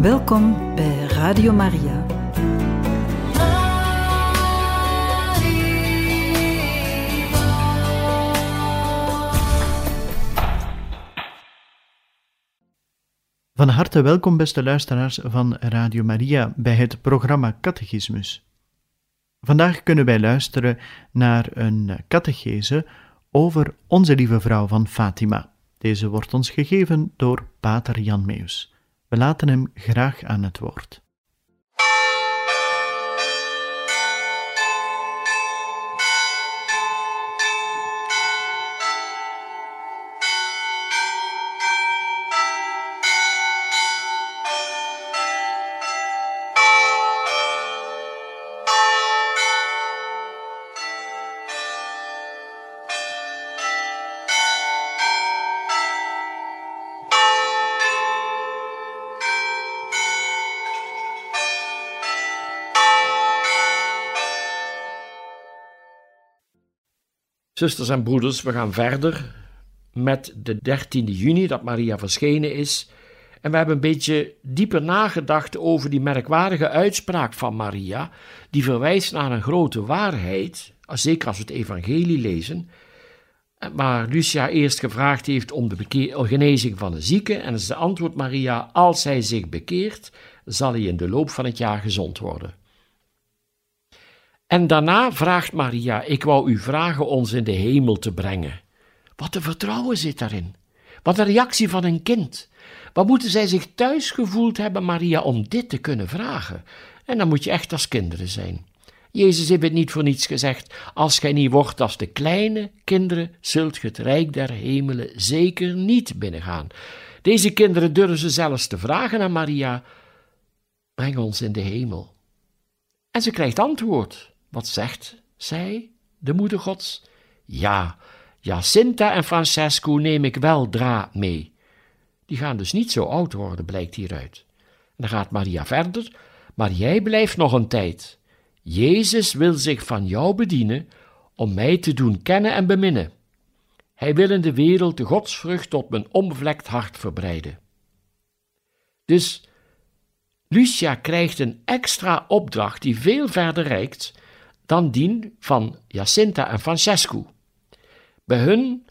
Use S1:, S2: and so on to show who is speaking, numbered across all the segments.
S1: Welkom bij Radio Maria.
S2: Van harte welkom, beste luisteraars van Radio Maria, bij het programma Catechismus. Vandaag kunnen wij luisteren naar een catechese over Onze Lieve Vrouw van Fatima. Deze wordt ons gegeven door Pater Jan Meus. We laten hem graag aan het woord.
S3: Zusters en broeders, we gaan verder met de 13e juni dat Maria verschenen is. En we hebben een beetje dieper nagedacht over die merkwaardige uitspraak van Maria, die verwijst naar een grote waarheid, zeker als we het evangelie lezen. Maar Lucia eerst gevraagd heeft om de genezing van de zieke, en ze antwoordt Maria: Als hij zich bekeert, zal hij in de loop van het jaar gezond worden. En daarna vraagt Maria: Ik wou u vragen ons in de hemel te brengen. Wat een vertrouwen zit daarin. Wat een reactie van een kind. Wat moeten zij zich thuis gevoeld hebben, Maria, om dit te kunnen vragen? En dan moet je echt als kinderen zijn. Jezus heeft het niet voor niets gezegd: Als gij niet wordt als de kleine kinderen, zult ge het rijk der hemelen zeker niet binnengaan. Deze kinderen durven ze zelfs te vragen aan Maria: Breng ons in de hemel. En ze krijgt antwoord. Wat zegt zij, de moeder gods? Ja, Jacinta en Francesco neem ik wel dra mee. Die gaan dus niet zo oud worden, blijkt hieruit. En dan gaat Maria verder, maar jij blijft nog een tijd. Jezus wil zich van jou bedienen om mij te doen kennen en beminnen. Hij wil in de wereld de godsvrucht tot mijn onbevlekt hart verbreiden. Dus Lucia krijgt een extra opdracht die veel verder reikt dan dien van Jacinta en Francesco. Bij hun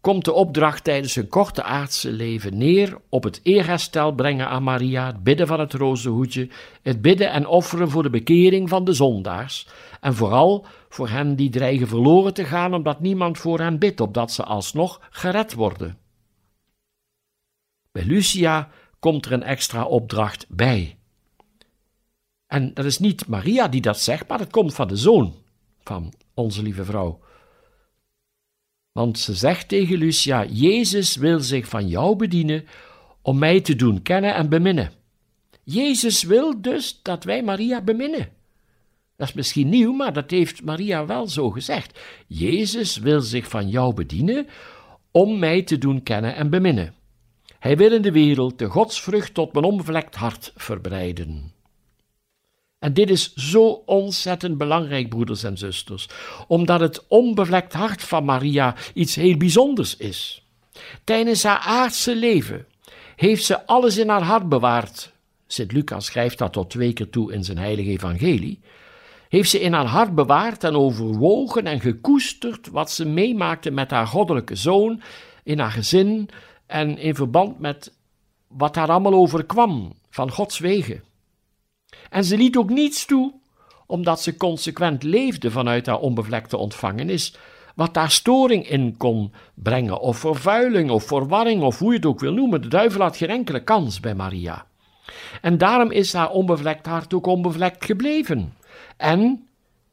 S3: komt de opdracht tijdens hun korte aardse leven neer op het eerherstel brengen aan Maria, het bidden van het rozenhoedje, het bidden en offeren voor de bekering van de zondaars, en vooral voor hen die dreigen verloren te gaan omdat niemand voor hen bidt, opdat ze alsnog gered worden. Bij Lucia komt er een extra opdracht bij. En dat is niet Maria die dat zegt, maar het komt van de zoon van onze lieve vrouw. Want ze zegt tegen Lucia: Jezus wil zich van jou bedienen om mij te doen kennen en beminnen. Jezus wil dus dat wij Maria beminnen. Dat is misschien nieuw, maar dat heeft Maria wel zo gezegd. Jezus wil zich van jou bedienen om mij te doen kennen en beminnen. Hij wil in de wereld de godsvrucht tot mijn onbevlekt hart verbreiden. En dit is zo ontzettend belangrijk, broeders en zusters, omdat het onbevlekt hart van Maria iets heel bijzonders is. Tijdens haar aardse leven heeft ze alles in haar hart bewaard. Sint Lucas schrijft dat tot twee keer toe in zijn heilige evangelie. Heeft ze in haar hart bewaard en overwogen en gekoesterd wat ze meemaakte met haar goddelijke zoon, in haar gezin en in verband met wat haar allemaal overkwam van Gods wegen. En ze liet ook niets toe, omdat ze consequent leefde vanuit haar onbevlekte ontvangenis, wat daar storing in kon brengen, of vervuiling, of verwarring, of hoe je het ook wil noemen. De duivel had geen enkele kans bij Maria. En daarom is haar onbevlekt hart ook onbevlekt gebleven. En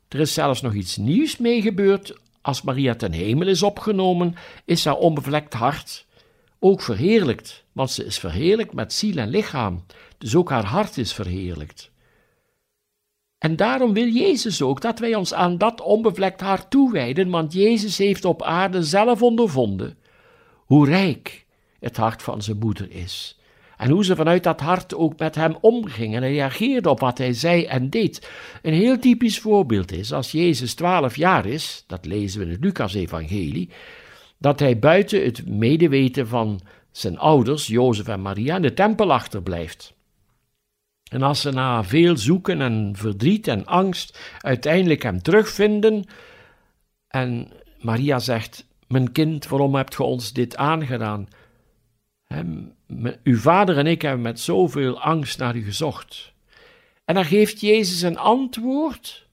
S3: er is zelfs nog iets nieuws mee gebeurd. Als Maria ten hemel is opgenomen, is haar onbevlekt hart ook verheerlijkt, want ze is verheerlijkt met ziel en lichaam. Dus ook haar hart is verheerlijkt. En daarom wil Jezus ook dat wij ons aan dat onbevlekt hart toewijden, want Jezus heeft op aarde zelf ondervonden hoe rijk het hart van zijn moeder is. En hoe ze vanuit dat hart ook met hem omging en reageerde op wat hij zei en deed. Een heel typisch voorbeeld is als Jezus twaalf jaar is, dat lezen we in het Lucas-evangelie, dat hij buiten het medeweten van zijn ouders, Jozef en Maria, in de tempel achterblijft. En als ze na veel zoeken en verdriet en angst uiteindelijk hem terugvinden, en Maria zegt: Mijn kind, waarom hebt ge ons dit aangedaan? Hem, uw vader en ik hebben met zoveel angst naar u gezocht. En dan geeft Jezus een antwoord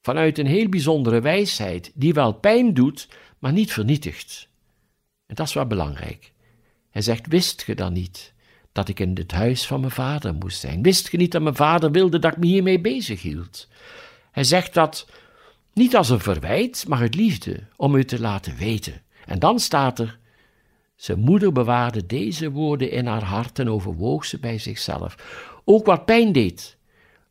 S3: vanuit een heel bijzondere wijsheid, die wel pijn doet, maar niet vernietigt. En dat is wel belangrijk. Hij zegt: Wist ge dan niet dat ik in het huis van mijn vader moest zijn? Wist ge niet dat mijn vader wilde dat ik me hiermee bezig hield? Hij zegt dat niet als een verwijt, maar uit liefde, om u te laten weten. En dan staat er: Zijn moeder bewaarde deze woorden in haar hart en overwoog ze bij zichzelf. Ook wat pijn deed,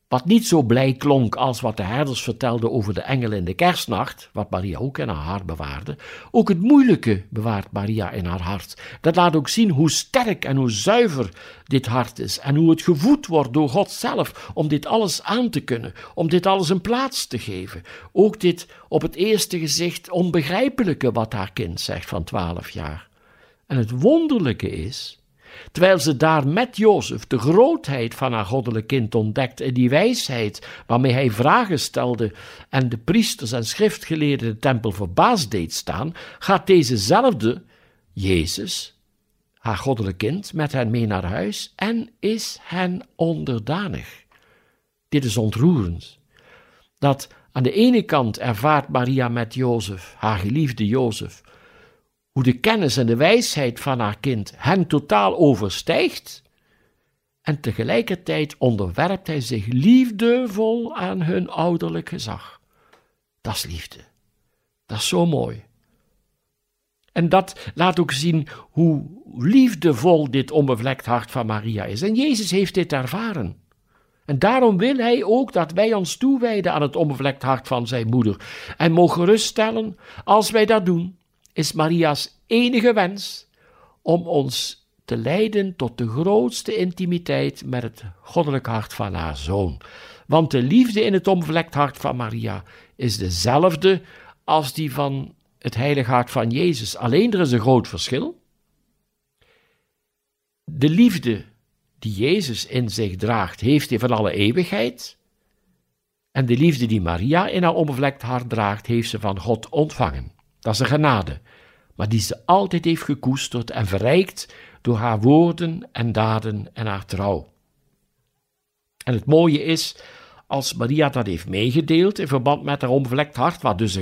S3: wat niet zo blij klonk als wat de herders vertelden over de engel in de kerstnacht, wat Maria ook in haar hart bewaarde. Ook het moeilijke bewaart Maria in haar hart. Dat laat ook zien hoe sterk en hoe zuiver dit hart is en hoe het gevoed wordt door God zelf om dit alles aan te kunnen, om dit alles een plaats te geven. Ook dit op het eerste gezicht onbegrijpelijke wat haar kind zegt van twaalf jaar. En het wonderlijke is terwijl ze daar met Jozef de grootheid van haar goddelijk kind ontdekt en die wijsheid waarmee hij vragen stelde en de priesters en schriftgeleerden de tempel verbaasd deed staan, gaat dezezelfde Jezus, haar goddelijk kind, met hen mee naar huis en is hen onderdanig. Dit is ontroerend. Dat aan de ene kant ervaart Maria met Jozef, haar geliefde Jozef, hoe de kennis en de wijsheid van haar kind hen totaal overstijgt, en tegelijkertijd onderwerpt hij zich liefdevol aan hun ouderlijk gezag. Dat is liefde. Dat is zo mooi. En dat laat ook zien hoe liefdevol dit onbevlekt hart van Maria is. En Jezus heeft dit ervaren. En daarom wil hij ook dat wij ons toewijden aan het onbevlekt hart van zijn moeder. En mogen geruststellen, als wij dat doen, is Maria's enige wens om ons te leiden tot de grootste intimiteit met het goddelijk hart van haar zoon. Want de liefde in het onbevlekt hart van Maria is dezelfde als die van het heilige hart van Jezus. Alleen er is een groot verschil. De liefde die Jezus in zich draagt, heeft hij van alle eeuwigheid. En de liefde die Maria in haar onbevlekt hart draagt, heeft ze van God ontvangen. Dat is een genade, maar die ze altijd heeft gekoesterd en verrijkt door haar woorden en daden en haar trouw. En het mooie is, als Maria dat heeft meegedeeld in verband met haar onbevlekt hart, wat dus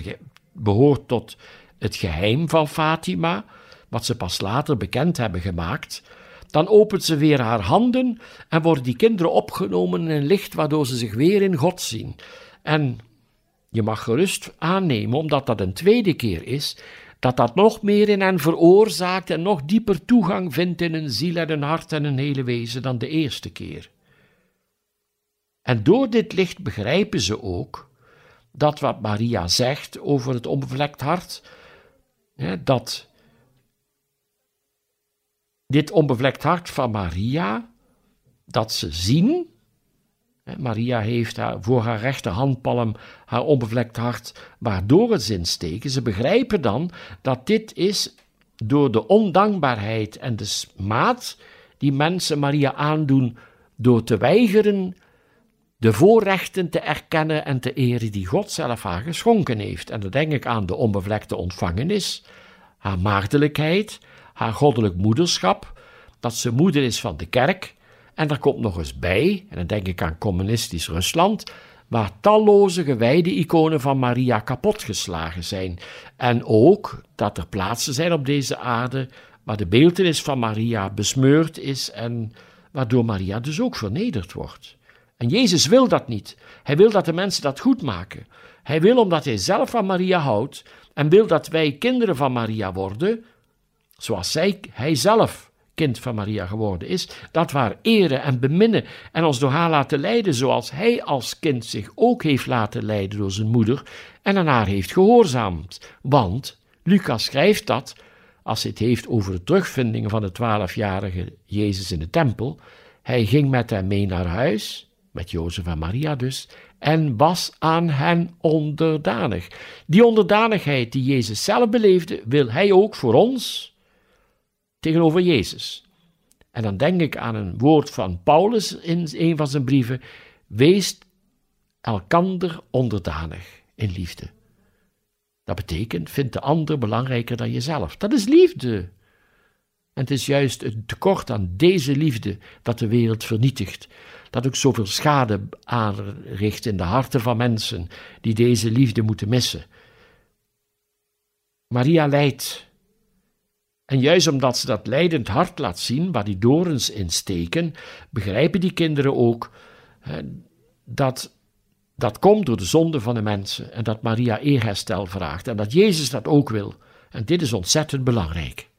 S3: behoort tot het geheim van Fatima, wat ze pas later bekend hebben gemaakt, dan opent ze weer haar handen en worden die kinderen opgenomen in een licht waardoor ze zich weer in God zien. En je mag gerust aannemen, omdat dat een tweede keer is, dat dat nog meer in hen veroorzaakt en nog dieper toegang vindt in een ziel en een hart en een hele wezen dan de eerste keer. En door dit licht begrijpen ze ook dat wat Maria zegt over het onbevlekt hart, dat dit onbevlekt hart van Maria, dat ze zien, Maria heeft haar, voor haar rechterhandpalm haar onbevlekt hart, waardoor het zin steken. Ze begrijpen dan dat dit is door de ondankbaarheid en de smaad die mensen Maria aandoen door te weigeren de voorrechten te erkennen en te eren die God zelf haar geschonken heeft. En dan denk ik aan de onbevlekte ontvangenis, haar maagdelijkheid, haar goddelijk moederschap, dat ze moeder is van de kerk, en er komt nog eens bij, en dan denk ik aan communistisch Rusland, waar talloze gewijde iconen van Maria kapotgeslagen zijn. En ook dat er plaatsen zijn op deze aarde waar de beeldenis van Maria besmeurd is en waardoor Maria dus ook vernederd wordt. En Jezus wil dat niet. Hij wil dat de mensen dat goed maken. Hij wil, omdat hij zelf van Maria houdt en wil dat wij kinderen van Maria worden, zoals zij, hij zelf kind van Maria geworden is, dat we haar eren en beminnen en ons door haar laten leiden zoals hij als kind zich ook heeft laten leiden door zijn moeder en aan haar heeft gehoorzaamd. Want Lucas schrijft dat, als hij het heeft over de terugvinding van de twaalfjarige Jezus in de tempel, hij ging met hem mee naar huis, met Jozef en Maria dus, en was aan hen onderdanig. Die onderdanigheid die Jezus zelf beleefde, wil hij ook voor ons tegenover Jezus. En dan denk ik aan een woord van Paulus in een van zijn brieven: Wees elkander onderdanig in liefde. Dat betekent, vind de ander belangrijker dan jezelf. Dat is liefde. En het is juist het tekort aan deze liefde dat de wereld vernietigt, dat ook zoveel schade aanricht in de harten van mensen die deze liefde moeten missen. Maria lijdt. En juist omdat ze dat lijdend hart laat zien, waar die dorens in steken, begrijpen die kinderen ook dat dat komt door de zonde van de mensen en dat Maria eerherstel vraagt en dat Jezus dat ook wil. En dit is ontzettend belangrijk.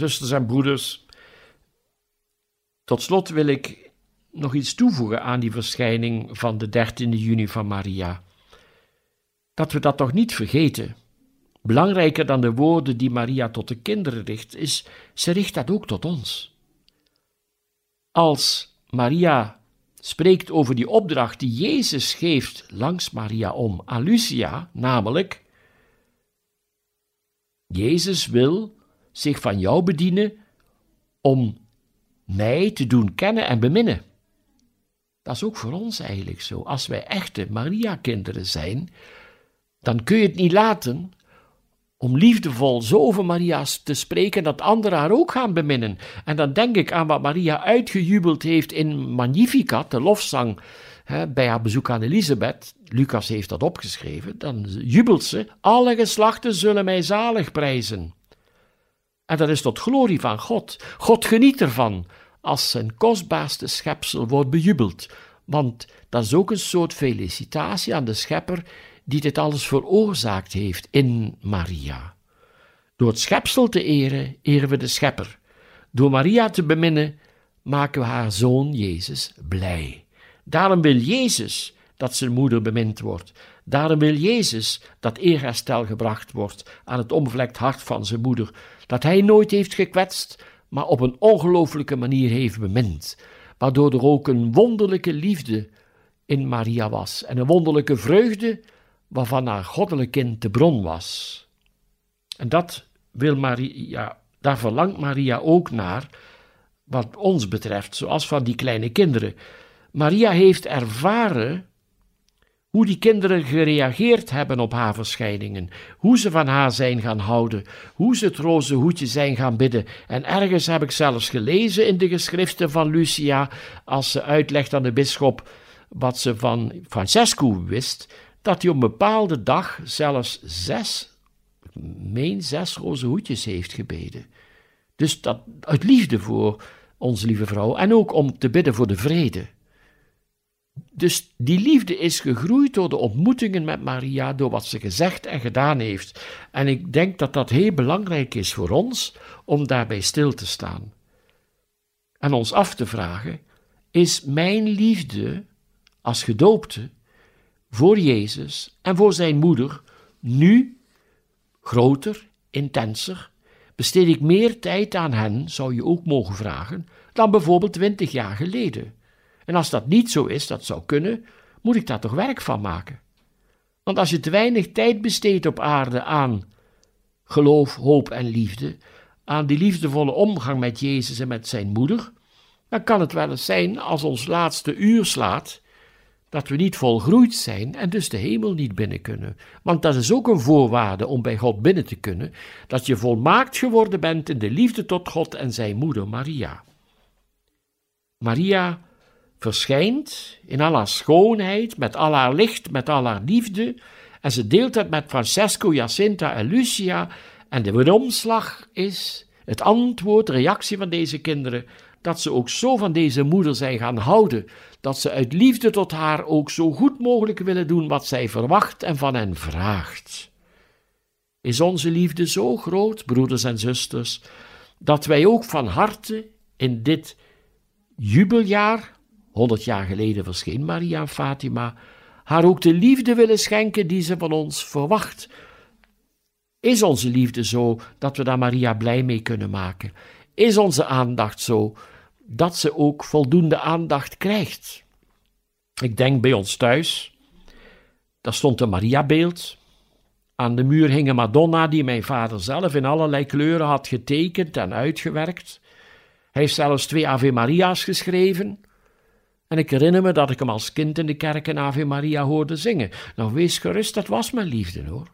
S3: Zusters en broeders, Tot slot wil ik nog iets toevoegen aan die verschijning van de 13e juni van Maria. Dat we dat toch niet vergeten. Belangrijker dan de woorden die Maria tot de kinderen richt, is ze richt dat ook tot ons. Als Maria spreekt over die opdracht die Jezus geeft langs Maria om aan Lucia, namelijk: Jezus wil zich van jou bedienen om mij te doen kennen en beminnen. Dat is ook voor ons eigenlijk zo. Als wij echte Maria-kinderen zijn, dan kun je het niet laten om liefdevol zo over Maria te spreken dat anderen haar ook gaan beminnen. En dan denk ik aan wat Maria uitgejubeld heeft in Magnificat, de lofzang hè, bij haar bezoek aan Elisabeth. Lucas heeft dat opgeschreven. Dan jubelt ze: Alle geslachten zullen mij zalig prijzen. En dat is tot glorie van God. God geniet ervan als zijn kostbaarste schepsel wordt bejubeld. Want dat is ook een soort felicitatie aan de schepper die dit alles veroorzaakt heeft in Maria. Door het schepsel te eren, eren we de schepper. Door Maria te beminnen, maken we haar zoon Jezus blij. Daarom wil Jezus dat zijn moeder bemind wordt. Daarom wil Jezus dat eerherstel gebracht wordt aan het omvlekt hart van zijn moeder, dat hij nooit heeft gekwetst, maar op een ongelooflijke manier heeft bemind, waardoor er ook een wonderlijke liefde in Maria was en een wonderlijke vreugde waarvan haar goddelijk kind de bron was. En dat wil Maria, daar verlangt Maria ook naar, wat ons betreft, zoals van die kleine kinderen. Maria heeft ervaren hoe die kinderen gereageerd hebben op haar verschijningen, hoe ze van haar zijn gaan houden, hoe ze het roze hoedje zijn gaan bidden. En ergens heb ik zelfs gelezen in de geschriften van Lucia, als ze uitlegt aan de bisschop wat ze van Francesco wist, dat hij op een bepaalde dag zelfs zes, meen zes roze hoedjes heeft gebeden. Dus dat uit liefde voor onze lieve vrouw en ook om te bidden voor de vrede. Dus die liefde is gegroeid door de ontmoetingen met Maria, door wat ze gezegd en gedaan heeft. En ik denk dat dat heel belangrijk is voor ons om daarbij stil te staan. En ons af te vragen: is mijn liefde als gedoopte voor Jezus en voor zijn moeder nu groter, intenser? Besteed ik meer tijd aan hen, zou je ook mogen vragen, dan bijvoorbeeld twintig jaar geleden? En als dat niet zo is, dat zou kunnen, moet ik daar toch werk van maken. Want als je te weinig tijd besteedt op aarde aan geloof, hoop en liefde, aan die liefdevolle omgang met Jezus en met zijn moeder, dan kan het wel eens zijn als ons laatste uur slaat, dat we niet volgroeid zijn en dus de hemel niet binnen kunnen. Want dat is ook een voorwaarde om bij God binnen te kunnen, dat je volmaakt geworden bent in de liefde tot God en zijn moeder Maria. Maria verschijnt in al haar schoonheid, met al haar licht, met al haar liefde, en ze deelt het met Francesco, Jacinta en Lucia, en de omslag is het antwoord, de reactie van deze kinderen, dat ze ook zo van deze moeder zijn gaan houden, dat ze uit liefde tot haar ook zo goed mogelijk willen doen wat zij verwacht en van hen vraagt. Is onze liefde zo groot, broeders en zusters, dat wij ook van harte in dit jubeljaar 100 jaar geleden verscheen Maria Fatima, haar ook de liefde willen schenken die ze van ons verwacht. Is onze liefde zo dat we daar Maria blij mee kunnen maken? Is onze aandacht zo dat ze ook voldoende aandacht krijgt? Ik denk bij ons thuis, daar stond een Mariabeeld. Aan de muur hing een Madonna die mijn vader zelf in allerlei kleuren had getekend en uitgewerkt. Hij heeft zelfs twee Ave Maria's geschreven. En ik herinner me dat ik hem als kind in de kerk een Ave Maria hoorde zingen. Nou, wees gerust, dat was mijn liefde hoor.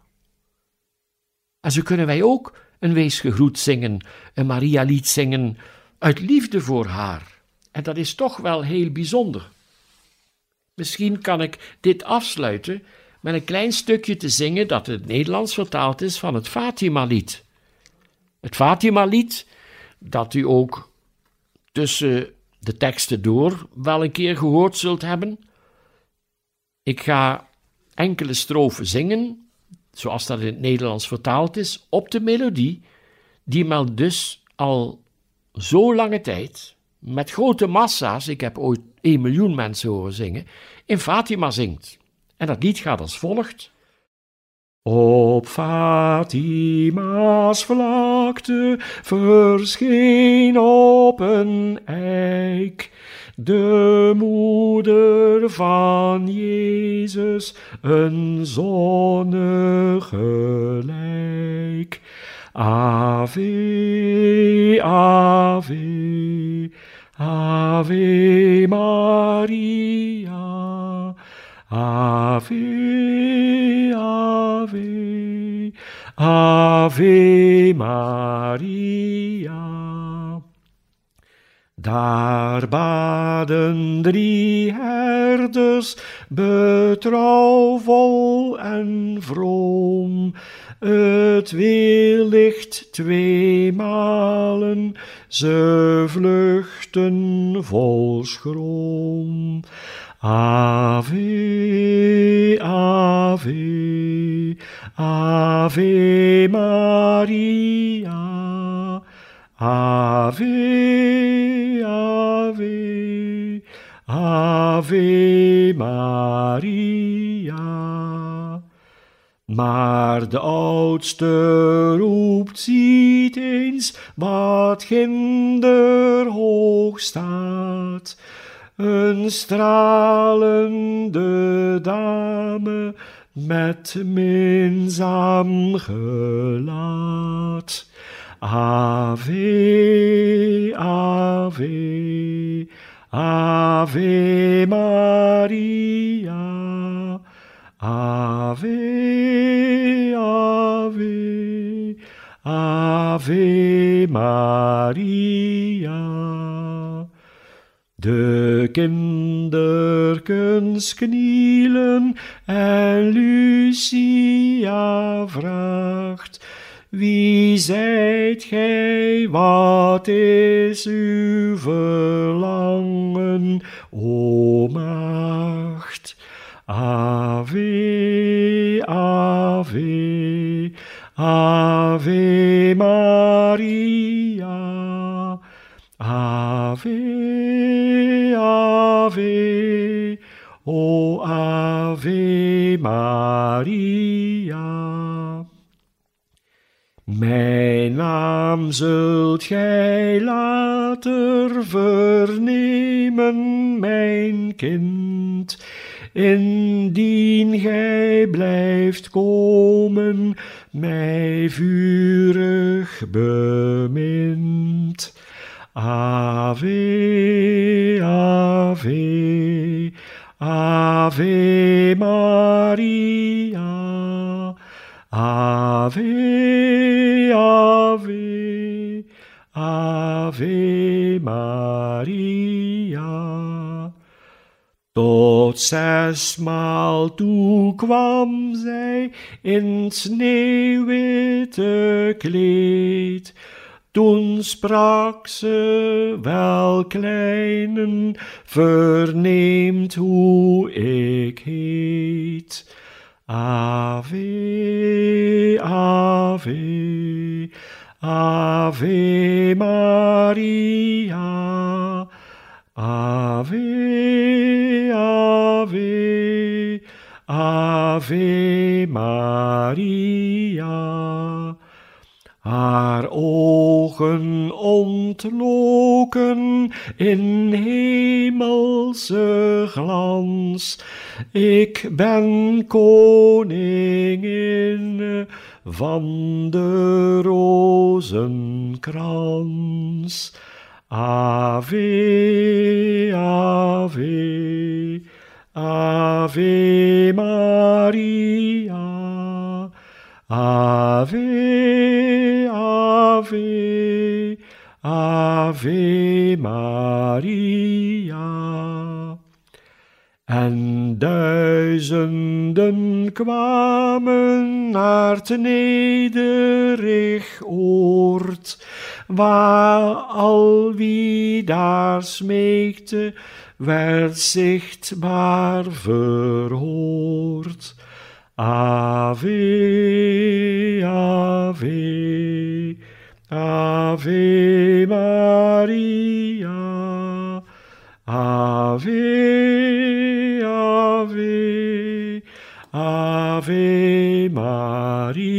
S3: En zo kunnen wij ook een weesgegroet zingen, een Maria-lied zingen, uit liefde voor haar. En dat is toch wel heel bijzonder. Misschien kan ik dit afsluiten met een klein stukje te zingen dat in het Nederlands vertaald is van het Fatima-lied. Het Fatima-lied, dat u ook tussen de teksten door wel een keer gehoord zult hebben. Ik ga enkele strofen zingen, zoals dat in het Nederlands vertaald is, op de melodie, die men dus al zo lange tijd, met grote massa's, ik heb ooit 1 miljoen mensen horen zingen, in Fatima zingt. En dat lied gaat als volgt. Op Fatima's vlakte verscheen op een eik de moeder van Jezus, een zonnige lijk. Ave, ave, ave Maria, ave, ave, ave Maria. Daar baden drie herders, betrouwvol en vroom, het weerlicht tweemalen, ze vluchten vol schroom. Ave, ave, ave Maria, ave, ave, ave Maria. Maar de oudste roept, ziet eens wat ginder hoog staat. Een stralende dame met minzaam gelaat. Ave, ave, ave Maria. Ave, ave, ave Maria. De kinderkens knielen en Lucia vraagt, wie zijt gij, wat is uw verlangen, o maagd? Ave, ave, ave Maria. Ave, ave, o ave Maria. Mijn naam zult gij later vernemen, mijn kind indien gij blijft komen, mij vurig bemint. Ave, ave, ave Maria, ave, ave, ave Maria. Tot zesmaal toe kwam zij in sneeuwwitte kleed. Toen sprak ze, wel kleinen, verneemt hoe ik heet. Ave, ave, ave Maria. Ave, ave, ave Maria. Haar ogen ontloken in hemelse glans. Ik ben koningin van de rozenkrans. Ave, ave, ave Maria. Ave, ave, ave Maria. En duizenden kwamen naar het nederig oord, waar al wie daar smeekte, werd zichtbaar verhoord. Ave, ave, Ave Maria, Ave,
S4: Ave, Ave Maria.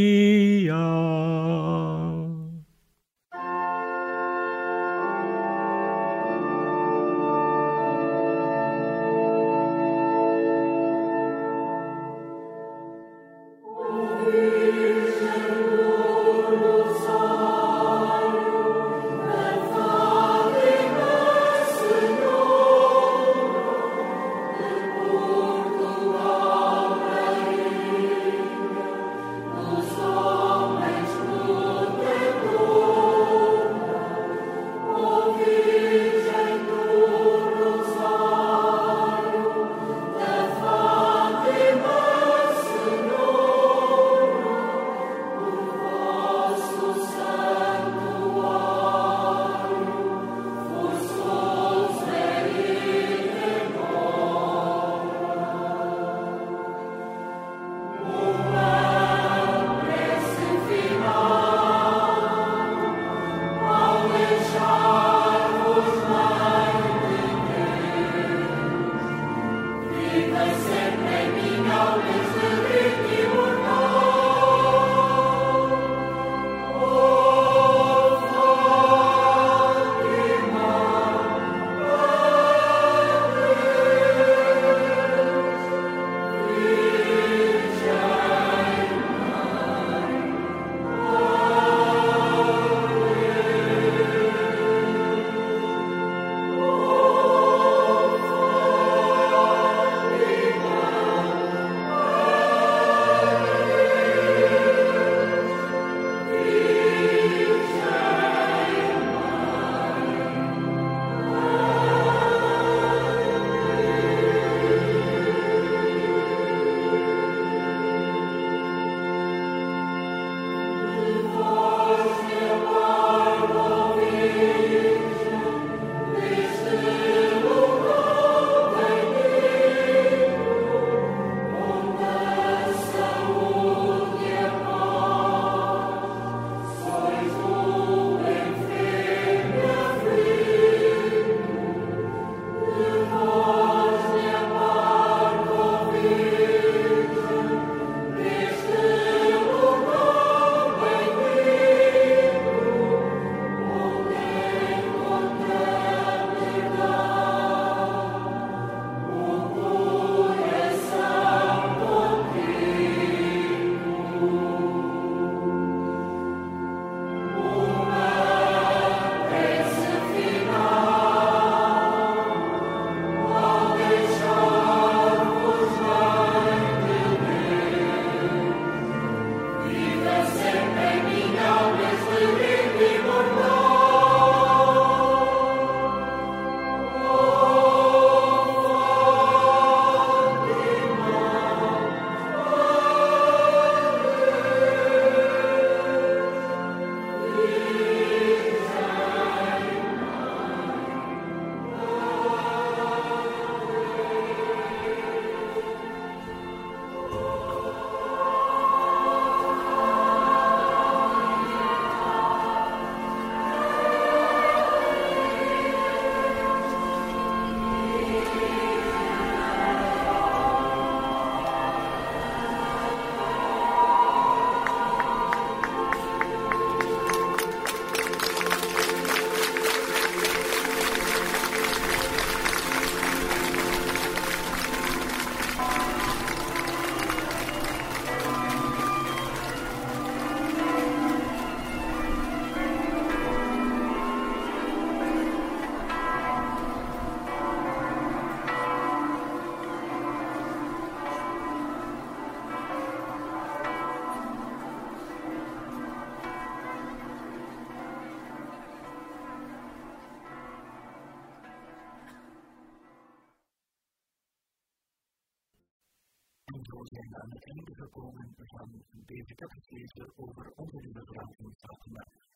S4: Zijn aan het einde gekomen van deze catechese over onze lieve vrouw in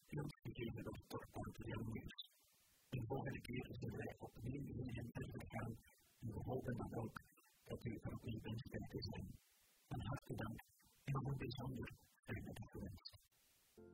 S4: die ons gegeven door Pater Nieuws. De volgende keer zullen wij opnieuw in verder gaan en we hopen dan ook